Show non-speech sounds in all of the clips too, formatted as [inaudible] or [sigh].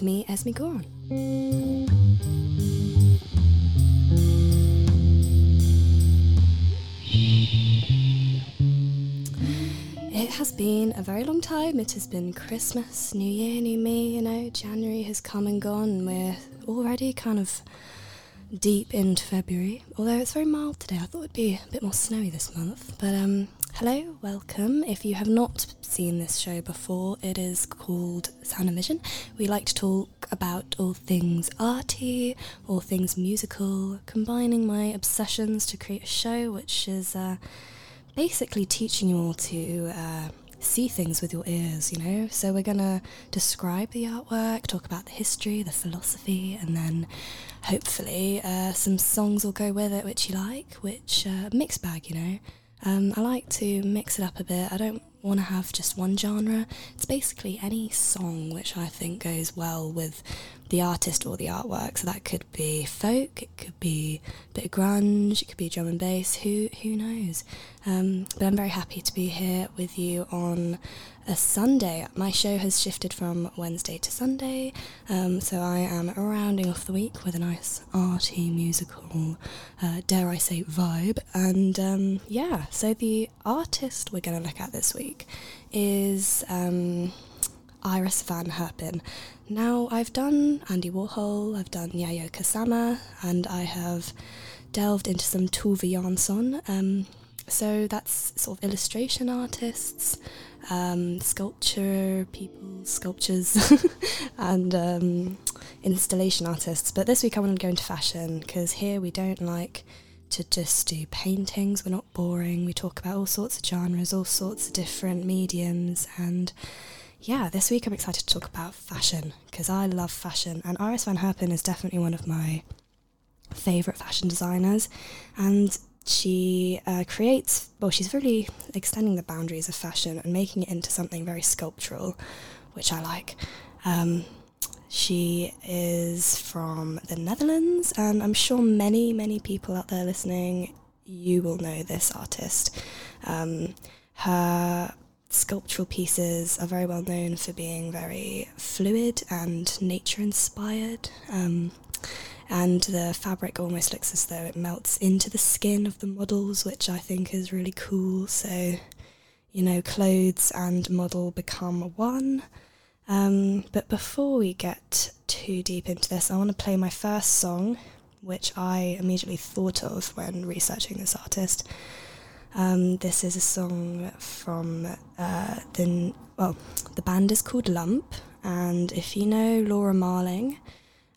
with me, Esme Goran. It has been a very long time. It has been Christmas, New Year, New Me, you know, January has come and gone, we're already kind of deep into February. Although it's very mild today, I thought it'd be a bit more snowy this month. But um, hello, welcome. If you have not seen this show before, it is called Sound and Vision. We like to talk about all things arty, all things musical, combining my obsessions to create a show which is uh, basically teaching you all to. Uh, see things with your ears, you know? So we're gonna describe the artwork, talk about the history, the philosophy, and then hopefully uh, some songs will go with it which you like, which uh, mixed bag, you know? Um, I like to mix it up a bit. I don't want to have just one genre. It's basically any song which I think goes well with the artist or the artwork. So that could be folk, it could be a bit of grunge, it could be drum and bass. Who who knows? Um, but I'm very happy to be here with you on a Sunday. My show has shifted from Wednesday to Sunday, um, so I am rounding off the week with a nice arty musical, uh, dare I say, vibe. And um, yeah, so the artist we're going to look at this week is um, Iris Van Herpen. Now, I've done Andy Warhol, I've done Yayoi Kusama, and I have delved into some Tove Jansson. Um, so that's sort of illustration artists, um, sculpture people, sculptures, [laughs] and um, installation artists. But this week I want to go into fashion because here we don't like to just do paintings. We're not boring. We talk about all sorts of genres, all sorts of different mediums, and yeah, this week I'm excited to talk about fashion because I love fashion, and Iris Van Herpen is definitely one of my favorite fashion designers, and she uh, creates, well, she's really extending the boundaries of fashion and making it into something very sculptural, which I like. Um, she is from the Netherlands, and I'm sure many, many people out there listening, you will know this artist. Um, her sculptural pieces are very well known for being very fluid and nature inspired. Um, and the fabric almost looks as though it melts into the skin of the models, which I think is really cool. So, you know, clothes and model become one. Um, but before we get too deep into this, I want to play my first song, which I immediately thought of when researching this artist. Um, this is a song from uh, the well, the band is called Lump, and if you know Laura Marling,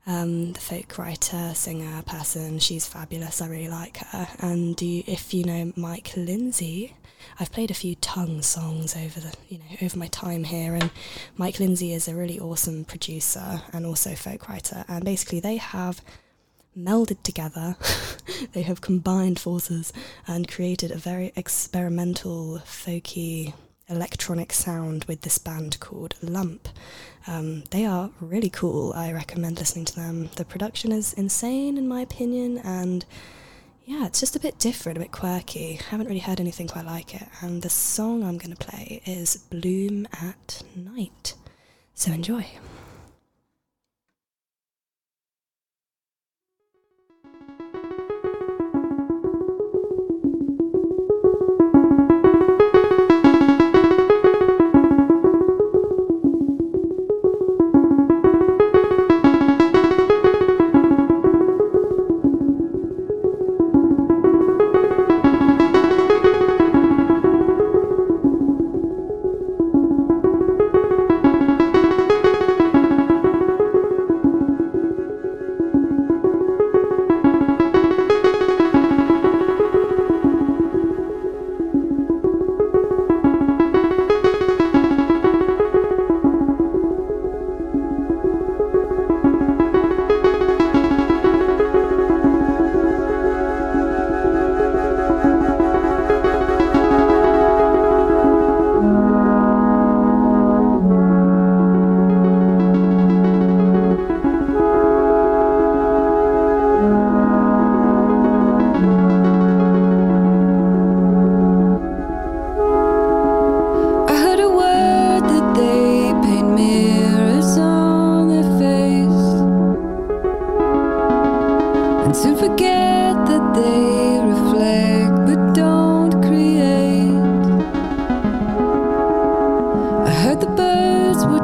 um, the folk writer, singer, person. She's fabulous. I really like her. And you, if you know Mike Lindsay, I've played a few Tunng songs over the you know over my time here, and Mike Lindsay is a really awesome producer and also folk writer. And basically, they have melded together, [laughs] they have combined forces and created a very experimental, folky electronic sound with this band called Lump. Um, they are really cool. I recommend listening to them. The production is insane, in my opinion, and yeah, it's just a bit different, a bit quirky. I haven't really heard anything quite like it. And the song I'm going to play is Bloom at Night. So enjoy.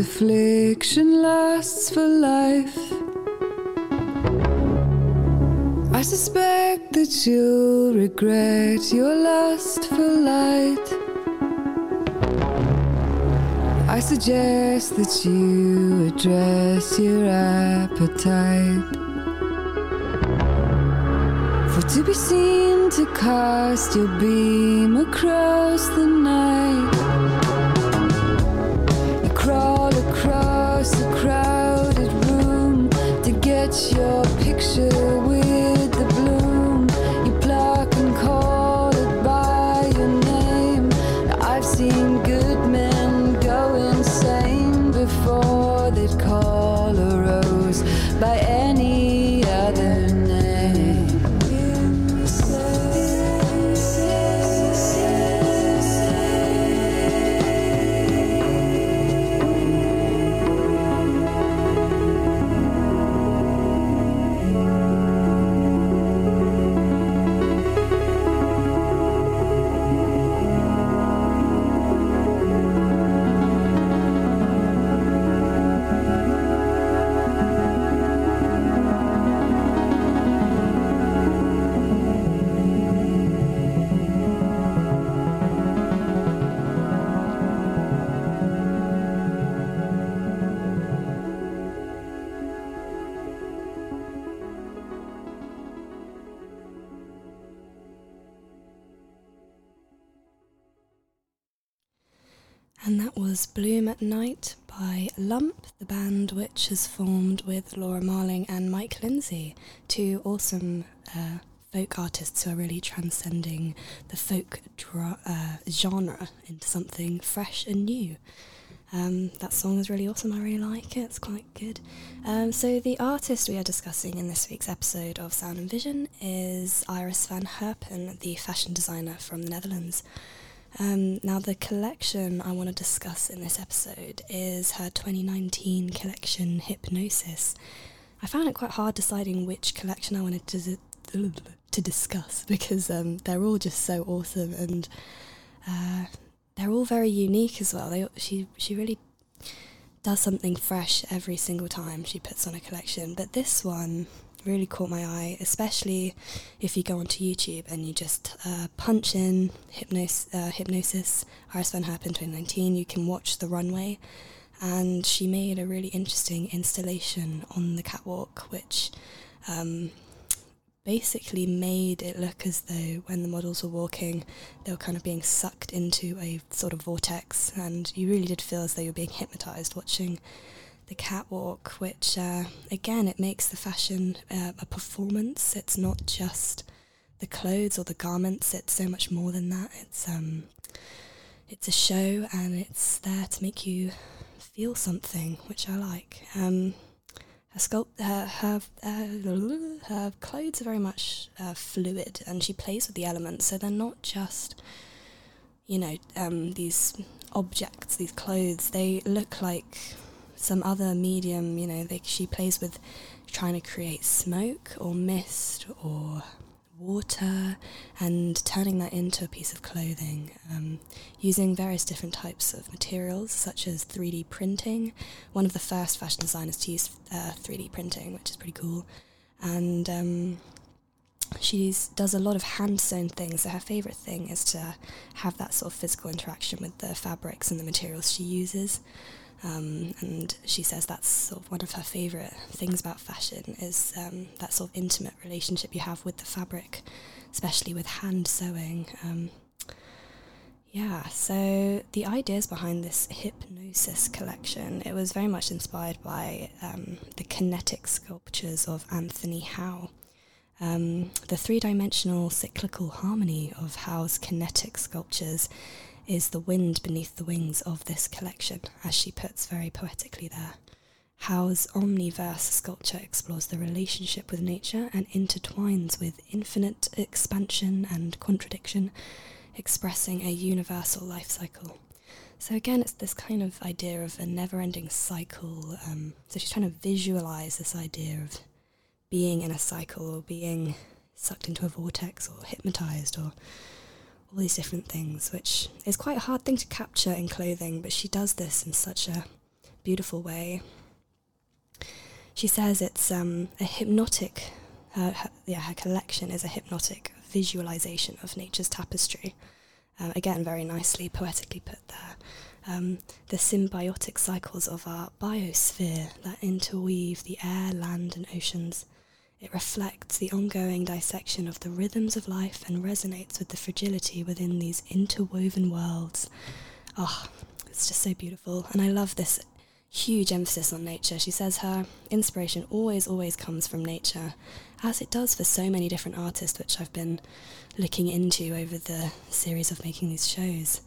affliction lasts for life. I suspect that you'll regret your lust for light. I suggest that you address your appetite. For to be seen to cast your beam across the night. Picture And that was Bloom at Night by Lump, the band which has formed with Laura Marling and Mike Lindsay, two awesome uh, folk artists who are really transcending the folk dra- uh, genre into something fresh and new. Um, that song is really awesome. I really like it. It's quite good. Um, so the artist we are discussing in this week's episode of Sound and Vision is Iris van Herpen, the fashion designer from the Netherlands. Um, now, the collection I want to discuss in this episode is her 2019 collection Hypnosis. I found it quite hard deciding which collection I wanted to [laughs] to discuss [laughs] because um, they're all just so awesome and uh, they're all very unique as well. They she she really does something fresh every single time she puts on a collection. But this one really caught my eye, especially if you go onto YouTube and you just uh, punch in hypnos- uh, hypnosis Iris Van Herpen 2019. You can watch the runway, and she made a really interesting installation on the catwalk, which um, basically made it look as though when the models were walking, they were kind of being sucked into a sort of vortex, and you really did feel as though you were being hypnotized watching the catwalk. Which, uh, again, it makes the fashion uh, a performance. It's not just the clothes or the garments. It's so much more than that. It's um, it's a show, and it's there to make you feel something, which I like. Um, her sculpt her her, uh, her clothes are very much uh, fluid, and she plays with the elements, so they're not just you know um, these objects, these clothes. They look like some other medium. You know, they, she plays with trying to create smoke or mist or water and turning that into a piece of clothing um, using various different types of materials such as 3D printing. One of the first fashion designers to use uh, 3D printing, which is pretty cool. And um, she does a lot of hand sewn things. So her favourite thing is to have that sort of physical interaction with the fabrics and the materials she uses. Um, and she says that's sort of one of her favourite things about fashion is um, that sort of intimate relationship you have with the fabric, especially with hand sewing. Um, yeah, so the ideas behind this hypnosis collection, it was very much inspired by um, the kinetic sculptures of Anthony Howe. Um, the three-dimensional cyclical harmony of Howe's kinetic sculptures is the wind beneath the wings of this collection, as she puts very poetically there. Howe's omniverse sculpture explores the relationship with nature and intertwines with infinite expansion and contradiction, expressing a universal life cycle. So, again, it's this kind of idea of a never ending cycle. Um, so, she's trying to visualize this idea of being in a cycle or being sucked into a vortex or hypnotized or all these different things, which is quite a hard thing to capture in clothing, but she does this in such a beautiful way. She says it's um, a hypnotic, uh, her, yeah, her collection is a hypnotic visualization of nature's tapestry. Um, again, very nicely, poetically put there. Um, the symbiotic cycles of our biosphere that interweave the air, land, and oceans it reflects the ongoing dissection of the rhythms of life and resonates with the fragility within these interwoven worlds. Oh, it's just so beautiful. And I love this huge emphasis on nature. She says her inspiration always, always comes from nature, as it does for so many different artists, which I've been looking into over the series of making these shows.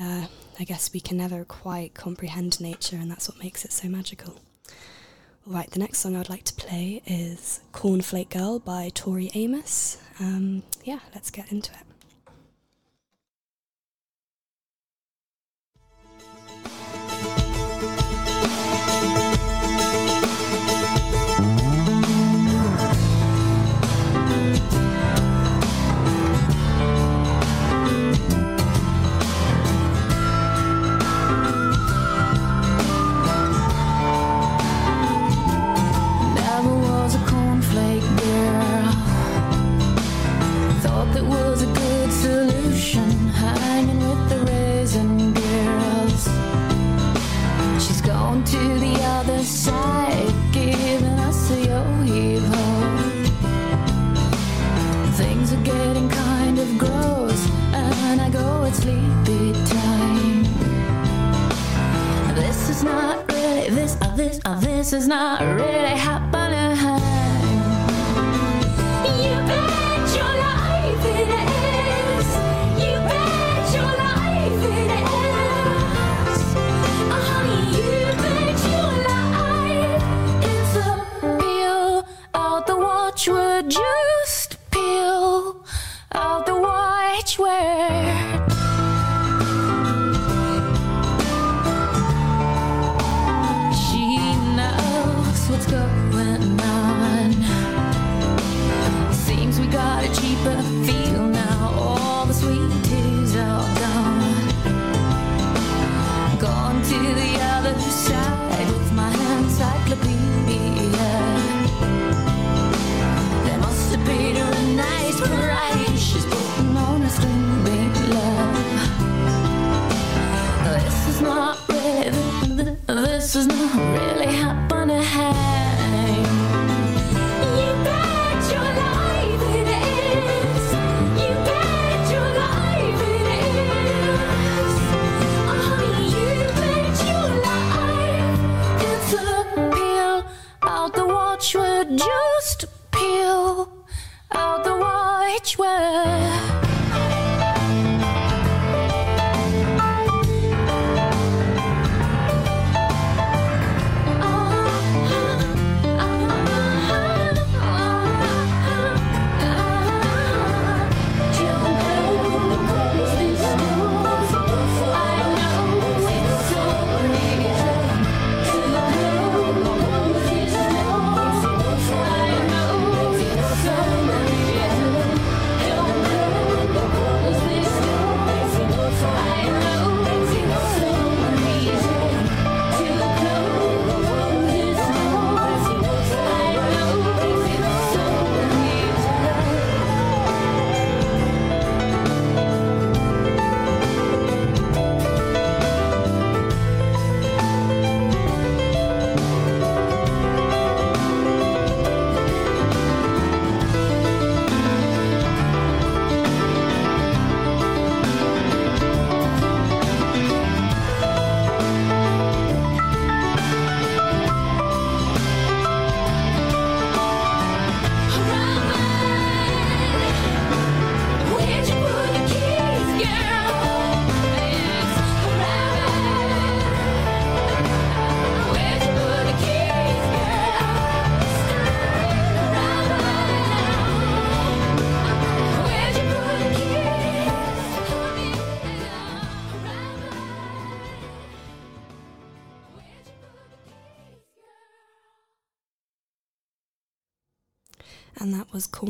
Uh, I guess we can never quite comprehend nature, and that's what makes it so magical. Right, the next song I'd like to play is Cornflake Girl by Tori Amos. Um, yeah, let's get into it. This uh, this is not really happening. You bet your life it is. You bet your life it is. Oh, honey, you bet your life peel out the watchword. Just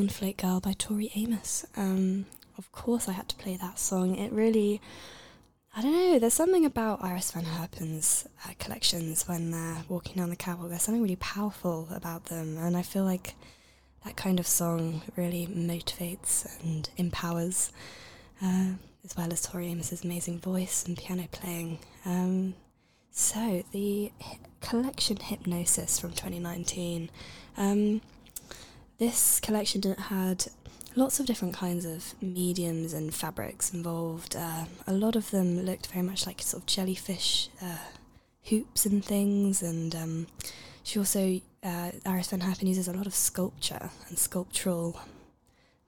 Cornflake Girl by Tori Amos. Um, of course, I had to play that song. It really, I don't know, there's something about Iris Van Herpen's uh, collections when they're walking down the catwalk. There's something really powerful about them, and I feel like that kind of song really motivates and empowers, uh, as well as Tori Amos's amazing voice and piano playing. Um, so, the hi- collection Hypnosis from 2019. Um, this collection had lots of different kinds of mediums and fabrics involved. Uh, a lot of them looked very much like sort of jellyfish uh, hoops and things, and um, she also, uh, Iris Van Herpen uses a lot of sculpture and sculptural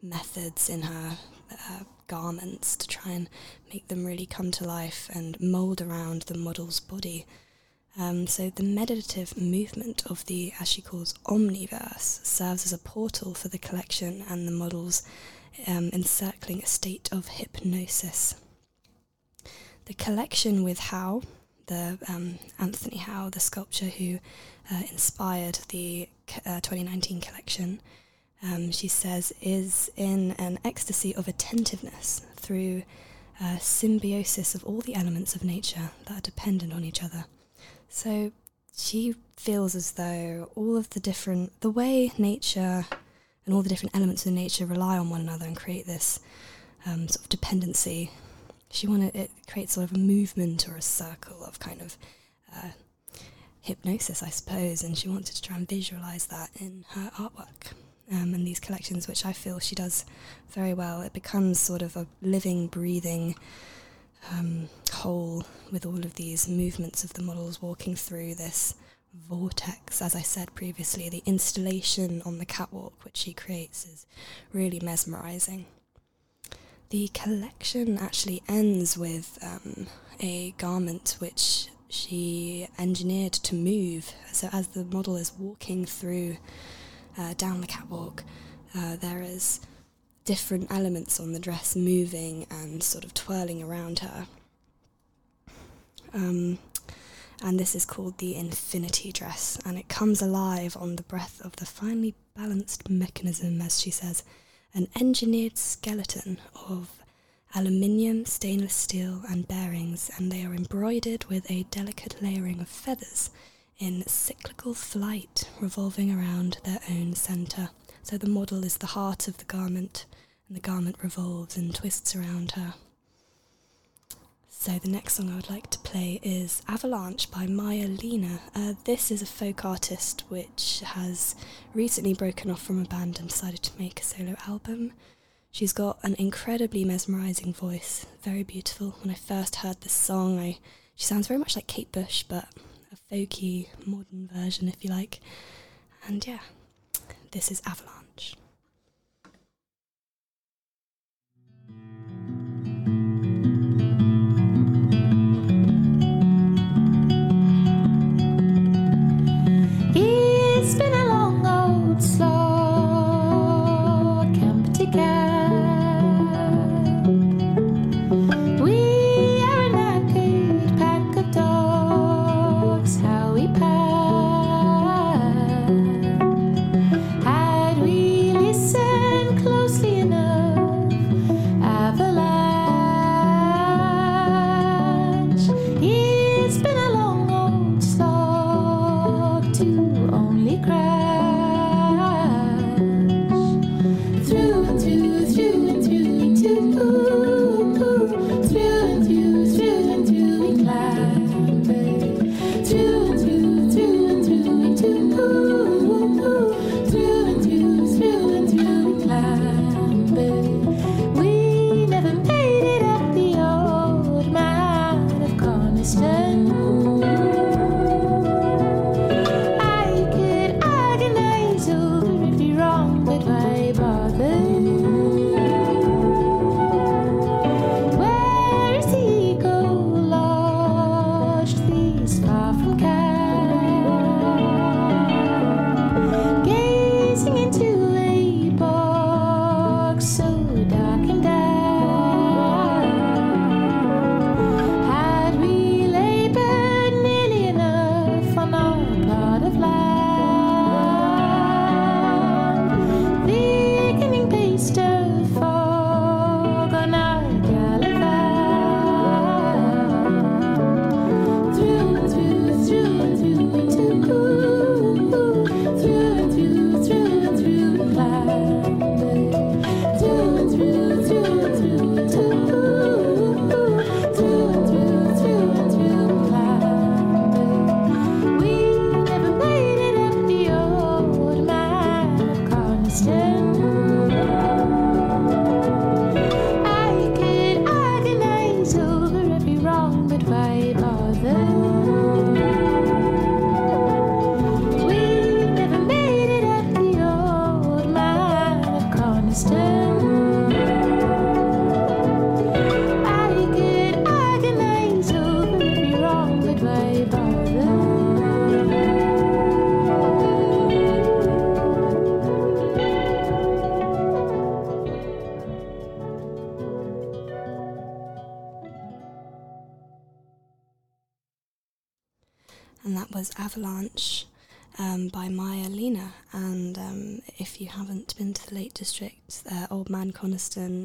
methods in her uh, garments to try and make them really come to life and mold around the model's body. Um, so the meditative movement of the, as she calls, omniverse serves as a portal for the collection and the models um, encircling a state of hypnosis. The collection with Howe, the um, Anthony Howe, the sculptor who uh, inspired the uh, 2019 collection, um, she says, is in an ecstasy of attentiveness through uh, symbiosis of all the elements of nature that are dependent on each other. So she feels as though all of the different, the way nature and all the different elements of nature rely on one another and create this um, sort of dependency. She wanted it creates sort of a movement or a circle of kind of uh, hypnosis, I suppose, and she wanted to try and visualize that in her artwork um, and these collections, which I feel she does very well. It becomes sort of a living, breathing um, whole with all of these movements of the models walking through this vortex. As I said previously, the installation on the catwalk which she creates is really mesmerizing. The collection actually ends with um, a garment which she engineered to move. So as the model is walking through uh, down the catwalk, uh, there is different elements on the dress moving and sort of twirling around her. Um, and this is called the infinity dress, and it comes alive on the breath of the finely balanced mechanism, as she says, an engineered skeleton of aluminium, stainless steel, and bearings, and they are embroidered with a delicate layering of feathers in cyclical flight, revolving around their own centre. So the model is the heart of the garment, and the garment revolves and twists around her. So the next song I would like to play is Avalanche by Maya Lena. Uh, this is a folk artist which has recently broken off from a band and decided to make a solo album. She's got an incredibly mesmerizing voice, very beautiful. When I first heard this song, I she sounds very much like Kate Bush, but a folky, modern version, if you like. And yeah, this is Avalanche.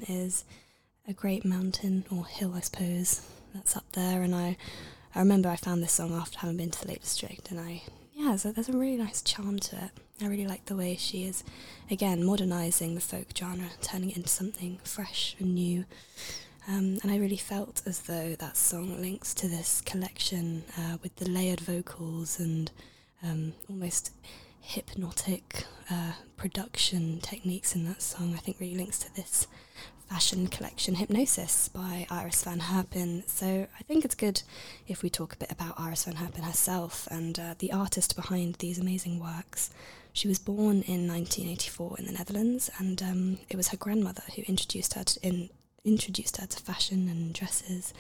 Is a great mountain or hill, I suppose, that's up there. And I, I remember I found this song after having been to the Lake District, and I, yeah, so there's a really nice charm to it. I really like the way she is, again, modernising the folk genre, turning it into something fresh and new. Um, and I really felt as though that song links to this collection uh, with the layered vocals and um, almost hypnotic uh, production techniques in that song. I think really links to this fashion collection, Hypnosis by Iris Van Herpen. So I think it's good if we talk a bit about Iris Van Herpen herself and uh, the artist behind these amazing works. She was born in 1984 in the Netherlands, and um, it was her grandmother who introduced her to, in, introduced her to fashion and dresses,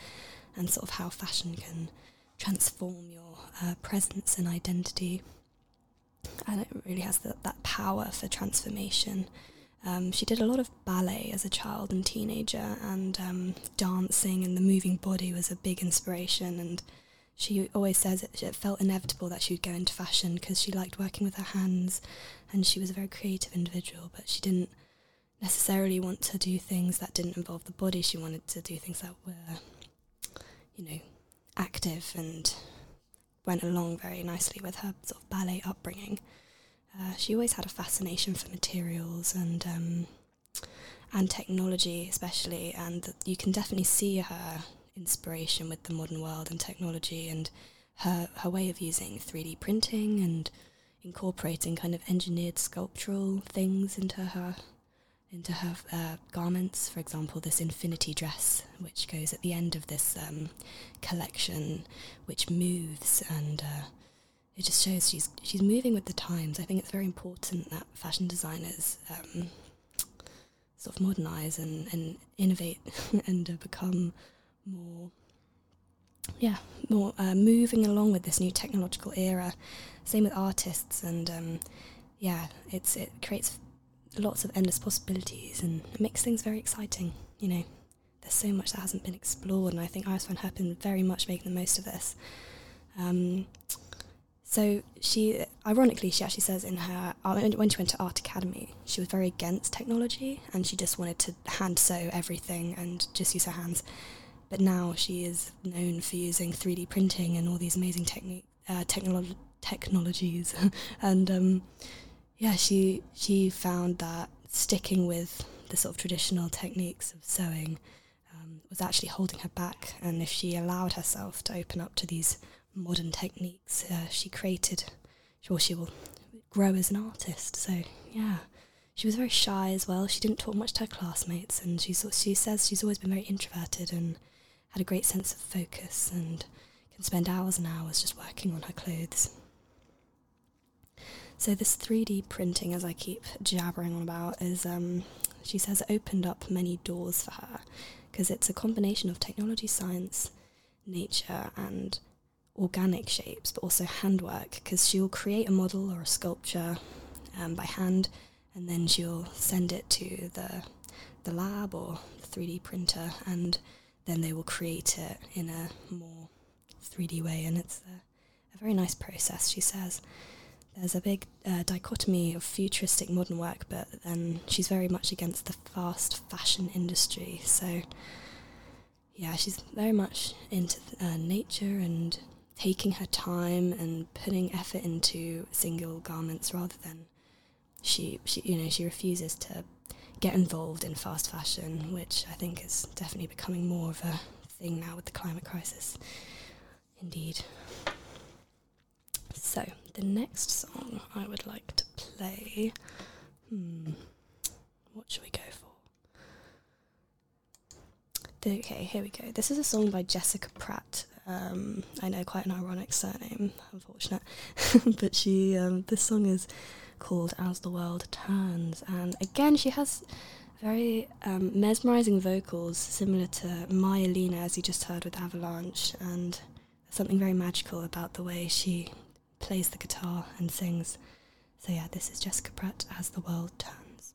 and sort of how fashion can transform your uh, presence and identity. And it really has the, that power for transformation. Um, she did a lot of ballet as a child and teenager, and um, dancing and the moving body was a big inspiration. And she always says it, it felt inevitable that she would go into fashion because she liked working with her hands, and she was a very creative individual. But she didn't necessarily want to do things that didn't involve the body. She wanted to do things that were, you know, active and went along very nicely with her sort of ballet upbringing. Uh, she always had a fascination for materials and um, and technology, especially, and you can definitely see her inspiration with the modern world and technology, and her her way of using three D printing and incorporating kind of engineered sculptural things into her into her uh, garments. For example, this infinity dress, which goes at the end of this um, collection, which moves and uh, it just shows she's she's moving with the times. I think it's very important that fashion designers um, sort of modernize and, and innovate [laughs] and uh, become more yeah more uh, moving along with this new technological era. Same with artists and um, yeah, it's it creates lots of endless possibilities and it makes things very exciting. You know, there's so much that hasn't been explored, and I think Iris Van Herpen very much making the most of this. Um, so she, ironically, she actually says in her uh, when she went to art academy, she was very against technology and she just wanted to hand sew everything and just use her hands. But now she is known for using 3D printing and all these amazing technique uh, technolo- technologies, [laughs] and um, yeah, she she found that sticking with the sort of traditional techniques of sewing um, was actually holding her back, and if she allowed herself to open up to these modern techniques uh, she created, sure she will grow as an artist. So yeah, she was very shy as well. She didn't talk much to her classmates, and she she says she's always been very introverted and had a great sense of focus and can spend hours and hours just working on her clothes. So this 3D printing, as I keep jabbering on about, is um, she says opened up many doors for her because it's a combination of technology, science, nature, and organic shapes, but also handwork, because she'll create a model or a sculpture um, by hand, and then she'll send it to the the lab or the 3D printer, and then they will create it in a more 3D way, and it's a, a very nice process. She says there's a big uh, dichotomy of futuristic modern work, but then she's very much against the fast fashion industry. So, yeah, she's very much into uh, nature and taking her time and putting effort into single garments rather than she, she you know she refuses to get involved in fast fashion which i think is definitely becoming more of a thing now with the climate crisis indeed so the next song i would like to play. Hmm. What should we go for? Okay here we go. This is a song by jessica pratt. Um, I know quite an ironic surname, unfortunate, [laughs] but she um, this song is called "As the World Turns," and again she has very um, mesmerizing vocals, similar to Maya Lena, as you just heard with Avalanche, and something very magical about the way she plays the guitar and sings. So yeah, this is Jessica Pratt as the world turns.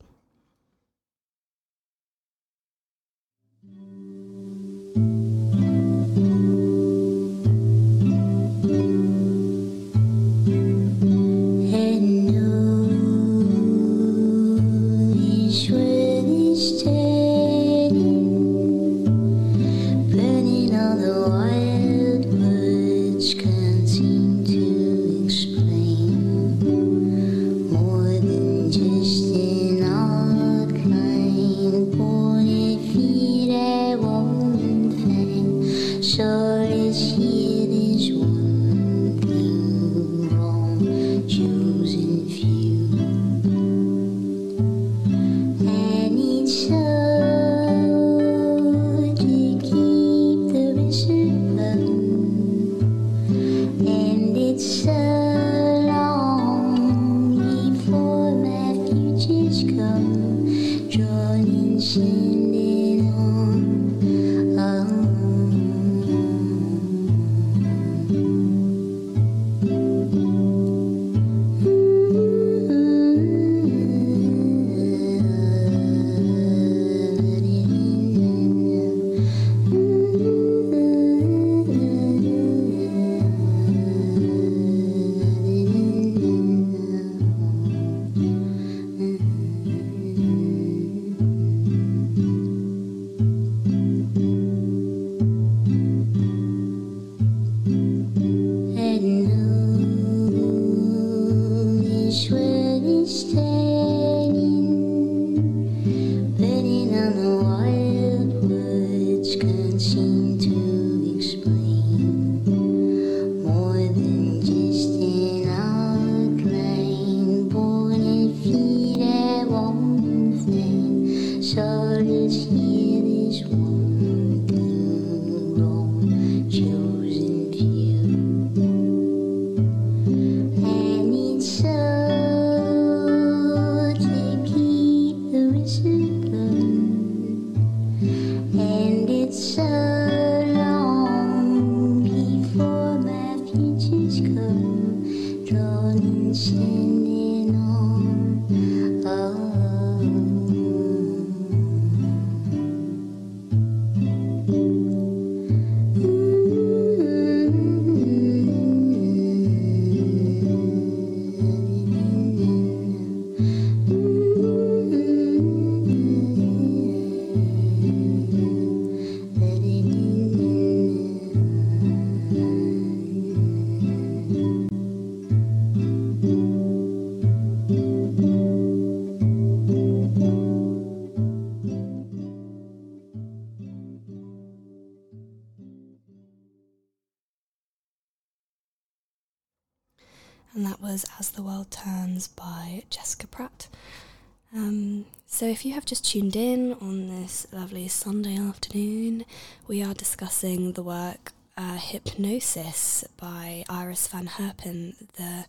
If you have just tuned in on this lovely Sunday afternoon, we are discussing the work uh, Hypnosis by Iris van Herpen, the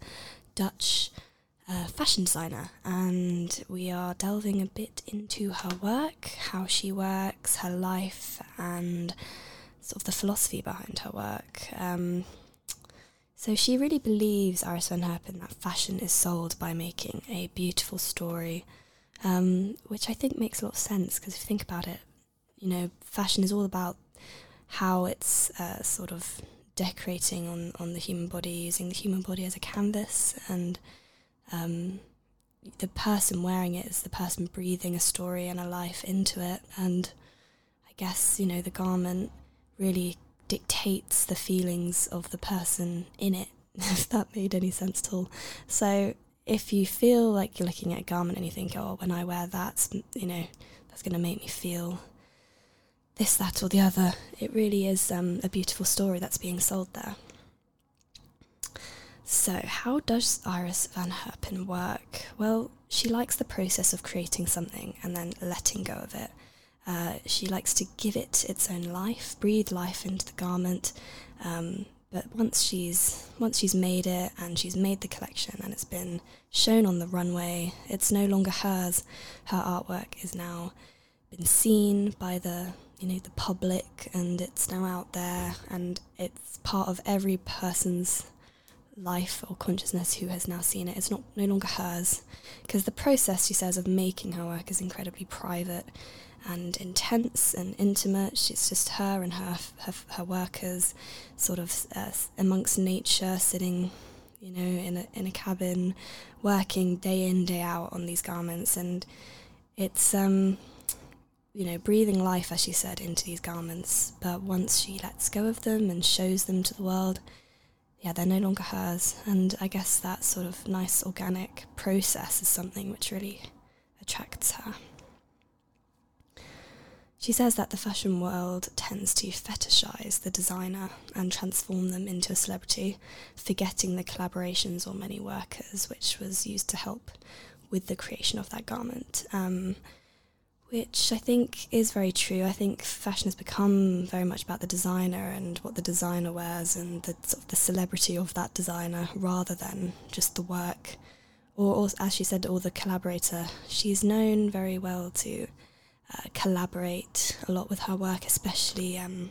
Dutch uh, fashion designer, and we are delving a bit into her work, how she works, her life, and sort of the philosophy behind her work. Um, so she really believes, Iris van Herpen, that fashion is sold by making a beautiful story, um, which I think makes a lot of sense because if you think about it, you know, fashion is all about how it's uh, sort of decorating on, on the human body, using the human body as a canvas, and um, the person wearing it is the person breathing a story and a life into it. And I guess, you know, the garment really dictates the feelings of the person in it, [laughs] if that made any sense at all. So if you feel like you're looking at a garment and you think, oh, when I wear that, you know, that's going to make me feel this, that, or the other, it really is um, a beautiful story that's being sold there. So, how does Iris Van Herpen work? Well, she likes the process of creating something and then letting go of it. Uh, she likes to give it its own life, breathe life into the garment. Um, but once she's once she's made it and she's made the collection and it's been shown on the runway, it's no longer hers. Her artwork is now been seen by the you know the public and it's now out there and it's part of every person's life or consciousness who has now seen it. It's not no longer hers because the process, she says, of making her work is incredibly private and intense and intimate. She's just her and her her, her workers, sort of uh, amongst nature, sitting, you know, in a in a cabin, working day in day out on these garments, and it's um, you know, breathing life, as she said, into these garments. But once she lets go of them and shows them to the world, yeah, they're no longer hers. And I guess that sort of nice organic process is something which really attracts her. She says that the fashion world tends to fetishize the designer and transform them into a celebrity, forgetting the collaborations or many workers, which was used to help with the creation of that garment. Um, which I think is very true. I think fashion has become very much about the designer and what the designer wears and the sort of the celebrity of that designer rather than just the work. Or, or as she said, or the collaborator. She's known very well to uh, collaborate a lot with her work, especially um,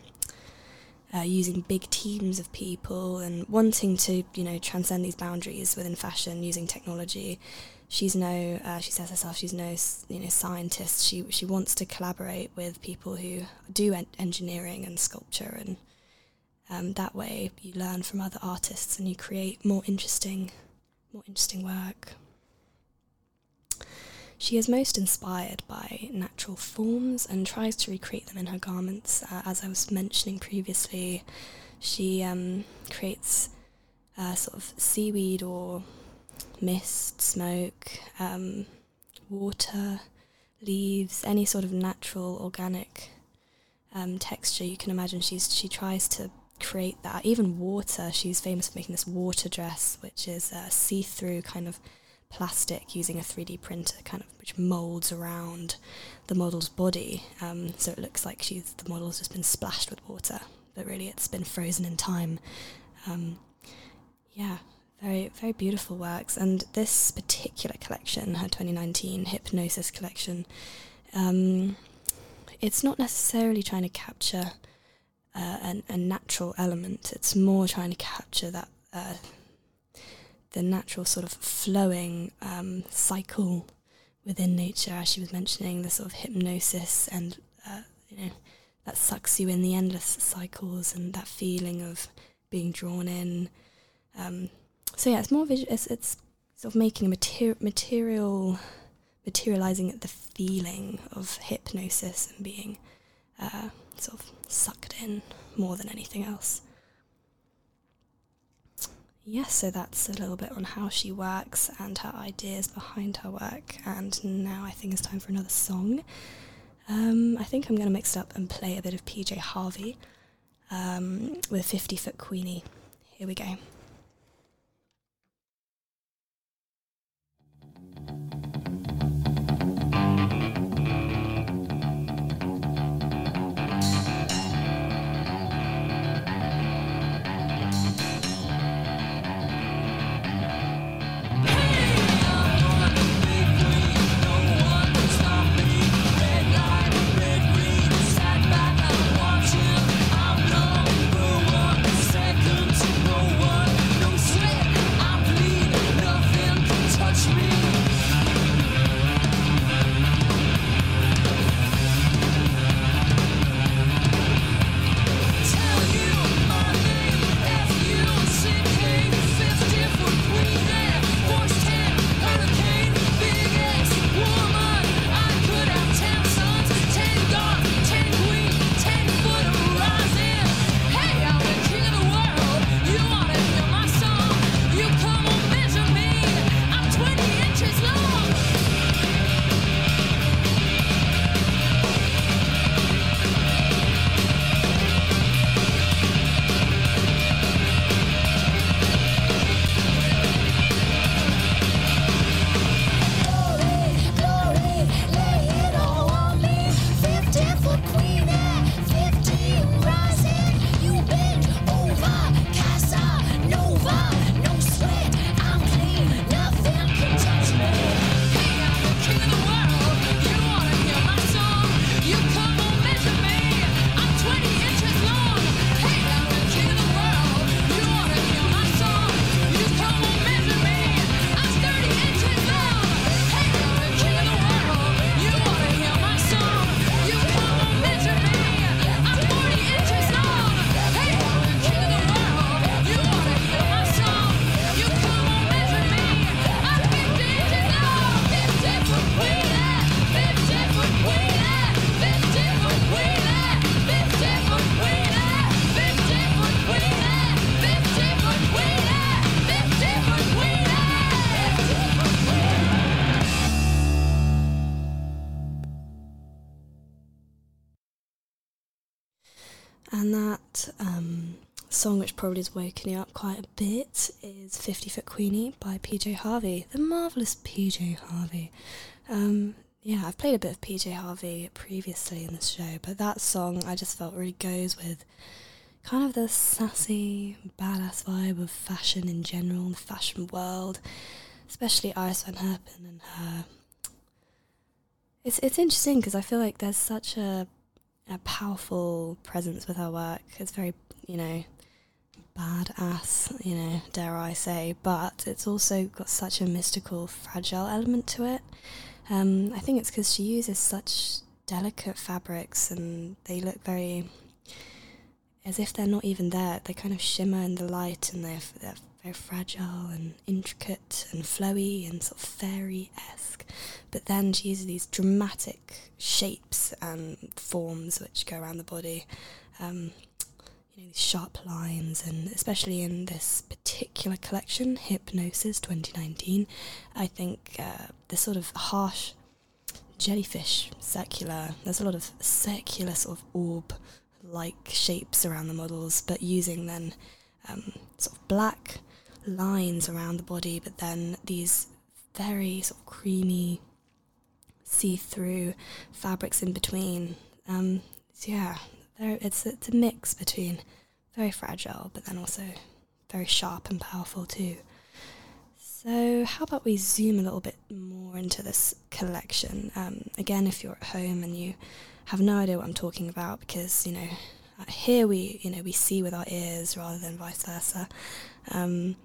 uh, using big teams of people and wanting to, you know, transcend these boundaries within fashion using technology. She's no, uh, she says herself, she's no, you know, scientist. She she wants to collaborate with people who do en- engineering and sculpture, and um, that way you learn from other artists and you create more interesting, more interesting work. She is most inspired by natural forms and tries to recreate them in her garments. Uh, as I was mentioning previously, she um, creates uh, sort of seaweed or mist, smoke, um, water, leaves, any sort of natural, organic um, texture you can imagine. She's she tries to create that. Even water. She's famous for making this water dress, which is a see-through kind of plastic using a 3D printer, kind of which molds around the model's body. Um, so it looks like she's the model's just been splashed with water, but really it's been frozen in time. Um, yeah, very very beautiful works. And this particular collection, her 2019 Hypnosis collection, um, it's not necessarily trying to capture uh, an, a natural element. It's more trying to capture that. Uh, the natural sort of flowing um, cycle within nature, as she was mentioning, the sort of hypnosis and uh, you know that sucks you in the endless cycles and that feeling of being drawn in. Um, so yeah, it's more visual. It's, it's sort of making a mater- material, materializing the feeling of hypnosis and being uh, sort of sucked in more than anything else. Yes, so that's a little bit on how she works and her ideas behind her work. And now I think it's time for another song. Um, I think I'm going to mix it up and play a bit of PJ Harvey um, with 50 Foot Queenie. Here we go. Song, which probably has woken you up quite a bit, is 50 Foot Queenie by PJ Harvey, the marvellous PJ Harvey. Um, yeah, I've played a bit of PJ Harvey previously in this show, but that song I just felt really goes with kind of the sassy, badass vibe of fashion in general, the fashion world, especially Iris Van Herpen and her. It's it's interesting because I feel like there's such a a powerful presence with her work. It's very, you know, badass, you know, dare I say, but it's also got such a mystical, fragile element to it. Um, I think it's because she uses such delicate fabrics and they look very as if they're not even there. They kind of shimmer in the light and they're, they're very fragile and intricate and flowy and sort of fairy esque. But then she uses these dramatic shapes and forms which go around the body. Um, you know, these sharp lines, and especially in this particular collection, Hypnosis 2019, I think uh, the sort of harsh jellyfish circular, there's a lot of circular sort of orb like shapes around the models, but using then um, sort of black lines around the body, but then these very sort of creamy, see through fabrics in between. Um, so yeah, there, it's, it's a mix between very fragile, but then also very sharp and powerful too. So, how about we zoom a little bit more into this collection? Um, again, if you're at home and you have no idea what I'm talking about, because you know, here we you know we see with our ears rather than vice versa. Um,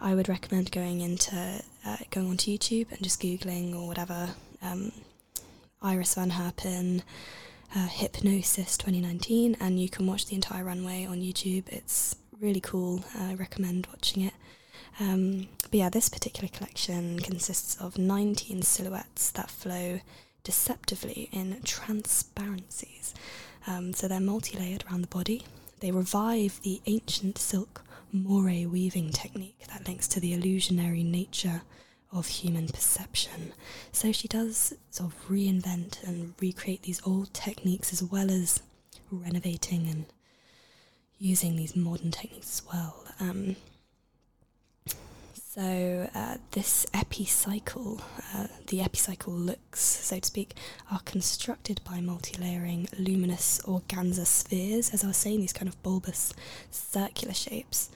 I would recommend going into uh, going onto YouTube and just googling or whatever um, Iris Van Herpen uh, Hypnosis 2019, and you can watch the entire runway on YouTube. It's really cool. I recommend watching it. Um, but yeah, this particular collection consists of 19 silhouettes that flow deceptively in transparencies. Um, so they're multi layered around the body. They revive the ancient silk moire weaving technique that links to the illusionary nature of human perception. So she does sort of reinvent and recreate these old techniques as well as renovating and using these modern techniques as well. Um, so uh, this epicycle, uh, the epicycle looks, so to speak, are constructed by multi-layering luminous organza spheres, as I was saying, these kind of bulbous circular shapes,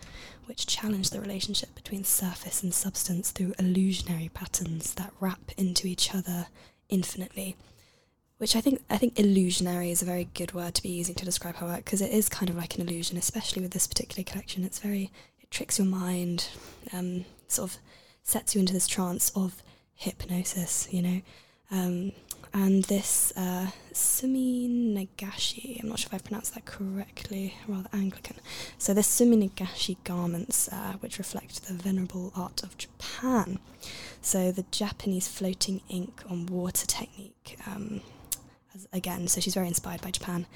which challenge the relationship between surface and substance through illusionary patterns that wrap into each other infinitely. Which I think I think illusionary is a very good word to be using to describe her work because it is kind of like an illusion, especially with this particular collection. It's very it tricks your mind, um, sort of sets you into this trance of hypnosis, you know. Um, and this uh, Sumi Nagashi, I'm not sure if I pronounced that correctly, rather Anglican. So this Sumi Nagashi garments, uh, which reflect the venerable art of Japan. So the Japanese floating ink on water technique. Um, as, again, so she's very inspired by Japan.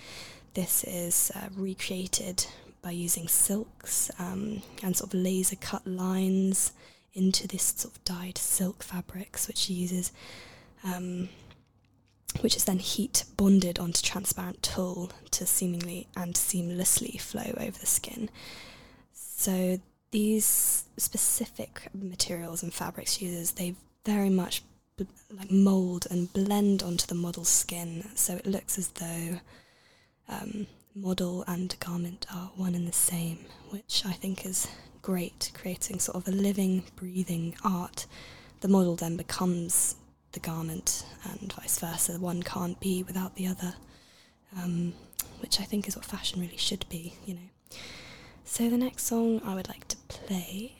This is uh, recreated by using silks um, and sort of laser cut lines into this sort of dyed silk fabrics, which she uses, um, which is then heat bonded onto transparent tulle to seemingly and seamlessly flow over the skin. So these specific materials and fabrics uses, they very much like mold and blend onto the model's skin, so it looks as though um, model and garment are one and the same, which I think is great, creating sort of a living, breathing art. The model then becomes the garment, and vice versa. One can't be without the other, um, which I think is what fashion really should be, you know. So the next song I would like to play.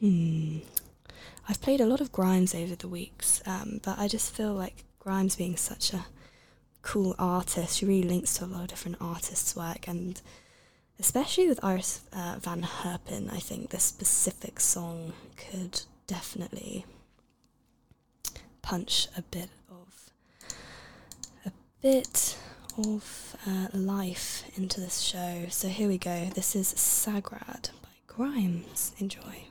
Hmm. I've played a lot of Grimes over the weeks, um, but I just feel like Grimes being such a cool artist, she really links to a lot of different artists' work, and especially with Iris uh, Van Herpen, I think this specific song could definitely punch a bit of a bit of uh, life into this show. So here we go. This is Sagrad by Grimes. Enjoy.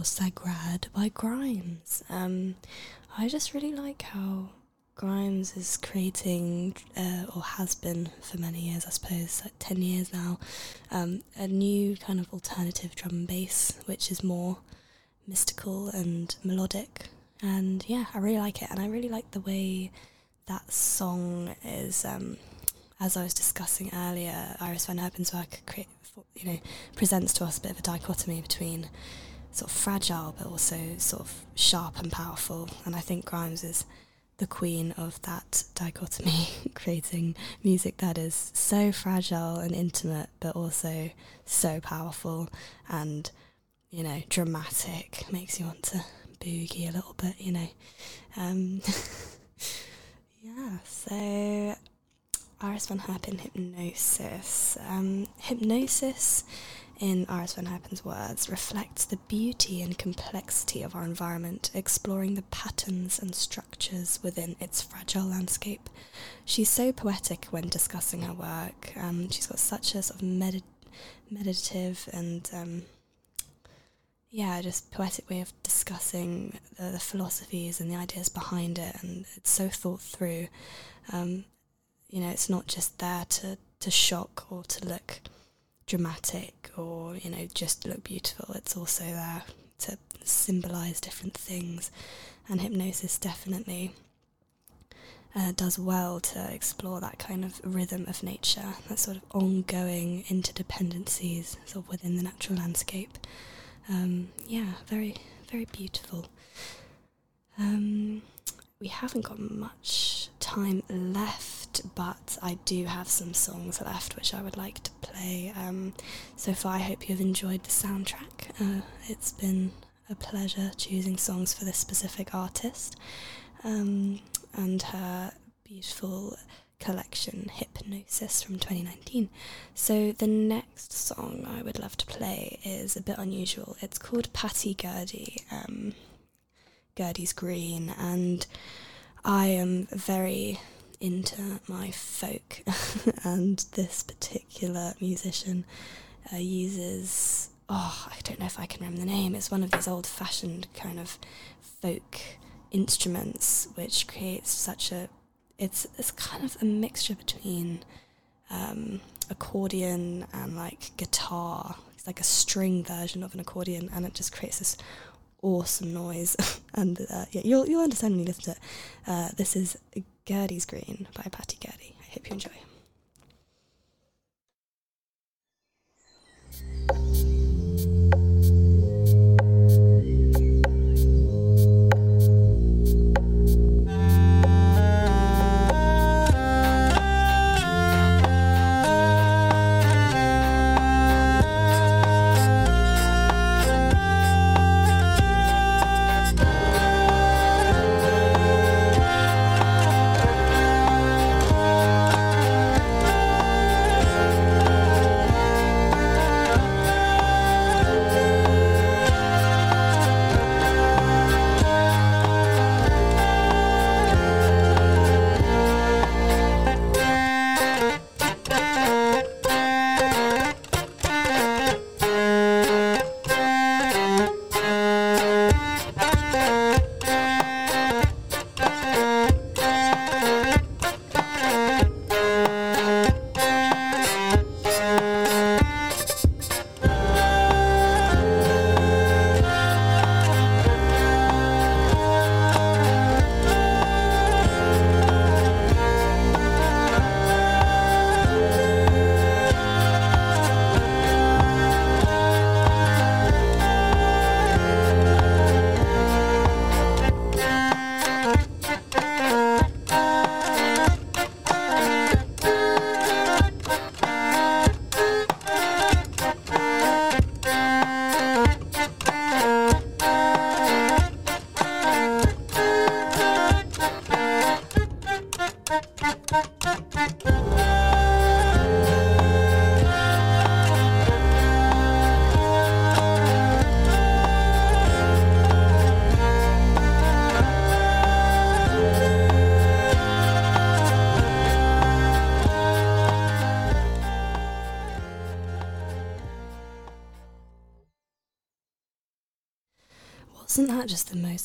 Or Sagrad by Grimes. Um, I just really like how Grimes is creating, uh, or has been for many years, I suppose, like 10 years now, um, a new kind of alternative drum and bass, which is more mystical and melodic. And yeah, I really like it. And I really like the way that song is, um, as I was discussing earlier, Iris Van Herpen's work, you know, presents to us a bit of a dichotomy between sort of fragile but also sort of sharp and powerful. And I think Grimes is the queen of that dichotomy, [laughs] creating music that is so fragile and intimate, but also so powerful and, you know, dramatic. Makes you want to boogie a little bit, you know. Um, [laughs] yeah, so Iris Van Herpen Hypnosis. Um, hypnosis in Iris Van Herpen's words, reflects the beauty and complexity of our environment, exploring the patterns and structures within its fragile landscape. She's so poetic when discussing her work. Um, she's got such a sort of medi- meditative and um, yeah, just poetic way of discussing the, the, philosophies and the ideas behind it, and it's so thought through. Um, you know, it's not just there to, to shock or to look dramatic or you know just look beautiful. It's also there to symbolize different things. And hypnosis definitely uh, does well to explore that kind of rhythm of nature that sort of ongoing interdependencies sort of within the natural landscape. Um, yeah very very beautiful. Um, we haven't got much time left, but I do have some songs left which I would like to play. Um, so far, I hope you've enjoyed the soundtrack. Uh, it's been a pleasure choosing songs for this specific artist um, and her beautiful collection Hypnosis from 2019. So the next song I would love to play is a bit unusual. It's called Patty Gurdy. Um, Gurdy's Green, and I am very into my folk, [laughs] and this particular musician uh, uses. Oh, I don't know if I can remember the name. It's one of these old fashioned kind of folk instruments, which creates such a. It's, it's kind of a mixture between um, accordion and like guitar. It's like a string version of an accordion, and it just creates this awesome noise, [laughs] and uh, yeah, you'll you'll understand when you listen to it. Uh, this is Gurdy's Green by Patty Gurdy. I hope you enjoy.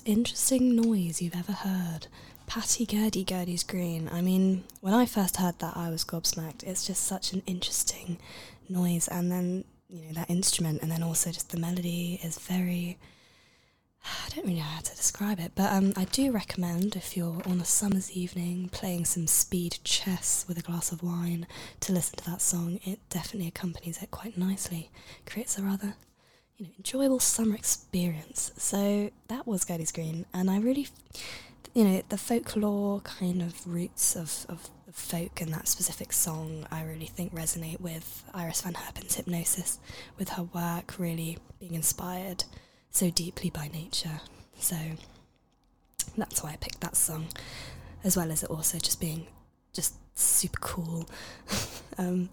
Interesting noise you've ever heard? Patty Gurdy Gurdy's Green. I mean, when I first heard that, I was gobsmacked. It's just such an interesting noise, and then you know that instrument, and then also just the melody is very. I don't really know how to describe it, but um, I do recommend if you're on a summer's evening playing some speed chess with a glass of wine to listen to that song. It definitely accompanies it quite nicely, creates a rather you know enjoyable summer experience. So that was Gurdy's Green, and I really, you know, the folklore kind of roots of of folk and that specific song, I really think resonate with Iris Van Herpen's hypnosis, with her work really being inspired so deeply by nature. So that's why I picked that song, as well as it also just being just super cool. [laughs] um,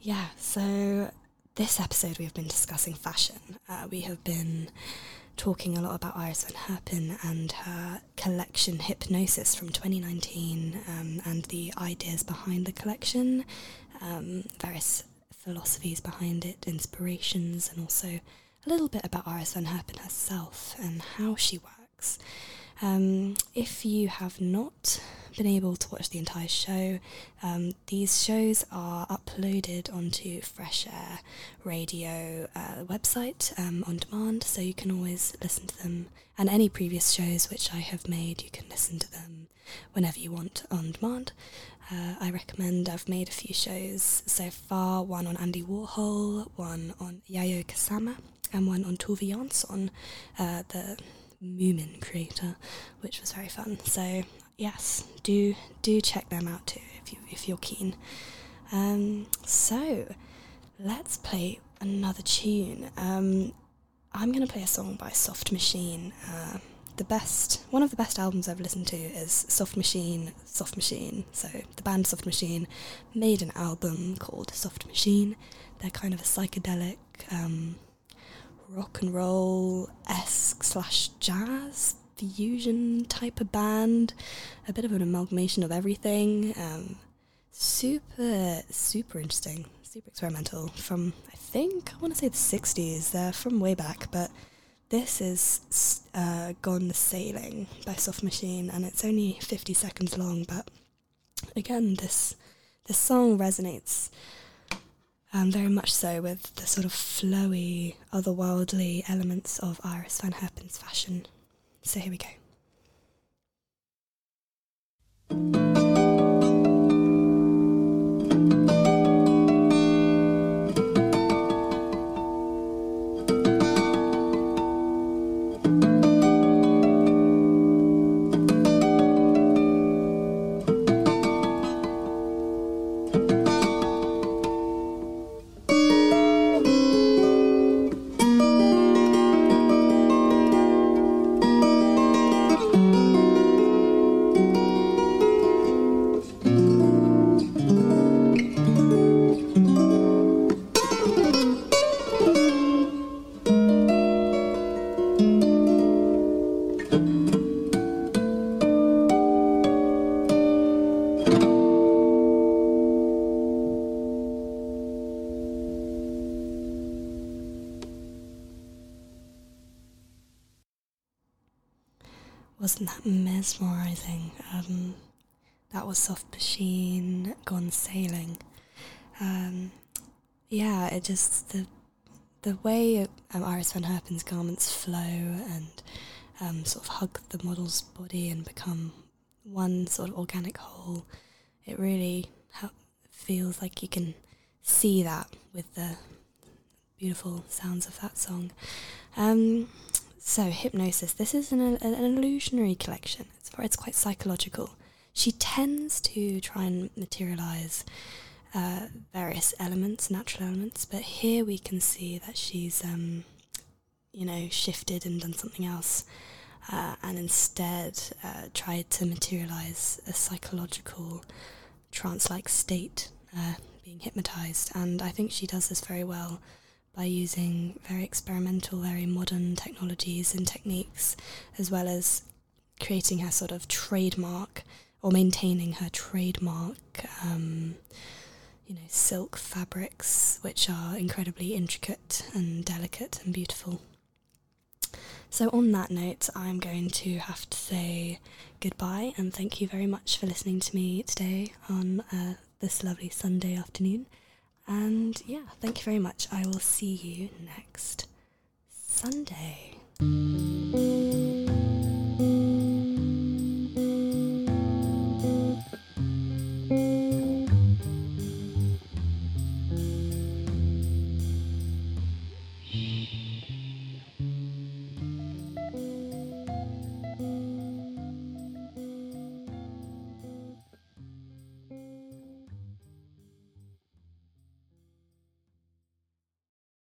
yeah, so this episode we have been discussing fashion. Uh, we have been talking a lot about Iris Van Herpen and her collection Hypnosis from 2019 um, and the ideas behind the collection, um, various philosophies behind it, inspirations, and also a little bit about Iris Van Herpen herself and how she works. Um, if you have not been able to watch the entire show, um, these shows are uploaded onto Fresh Air Radio uh, website um, on demand, so you can always listen to them. And any previous shows which I have made, you can listen to them whenever you want on demand. Uh, I recommend, I've made a few shows so far one on Andy Warhol, one on Yayoi Kusama, and one on Tove Jansson, uh, the Moomin creator, which was very fun. So yes, do do check them out too if you if you're keen. Um, so let's play another tune. Um, I'm gonna play a song by Soft Machine. Uh, the best, one of the best albums I've listened to is Soft Machine, Soft Machine. So the band Soft Machine made an album called Soft Machine. They're kind of a psychedelic um, rock and roll esque slash jazz fusion type of band, a bit of an amalgamation of everything. Um, super, super interesting, super experimental. From I think I want to say the '60s. They're from way back, but this is uh, "Gone Sailing" by Soft Machine, and it's only 50 seconds long. But again, this this song resonates um, very much so with the sort of flowy, otherworldly elements of Iris Van Herpen's fashion. So here we go. Mesmerizing? Um, that was Soft Machine Gone Sailing. Um, yeah, it just the the way um, Iris Van Herpen's garments flow and um, sort of hug the model's body and become one sort of organic whole. It really ha- feels like you can see that with the beautiful sounds of that song. Um, so, hypnosis. This is an, an illusionary collection. It's, it's quite psychological. She tends to try and materialize uh, various elements, natural elements, but here we can see that she's, um, you know, shifted and done something else, uh, and instead uh, tried to materialize a psychological trance-like state, uh, being hypnotized. And I think she does this very well by using very experimental, very modern technologies and techniques, as well as creating her sort of trademark or maintaining her trademark, um, you know, silk fabrics, which are incredibly intricate and delicate and beautiful. So, on that note, I'm going to have to say goodbye and thank you very much for listening to me today on uh, this lovely Sunday afternoon. And yeah, thank you very much. I will see you next Sunday.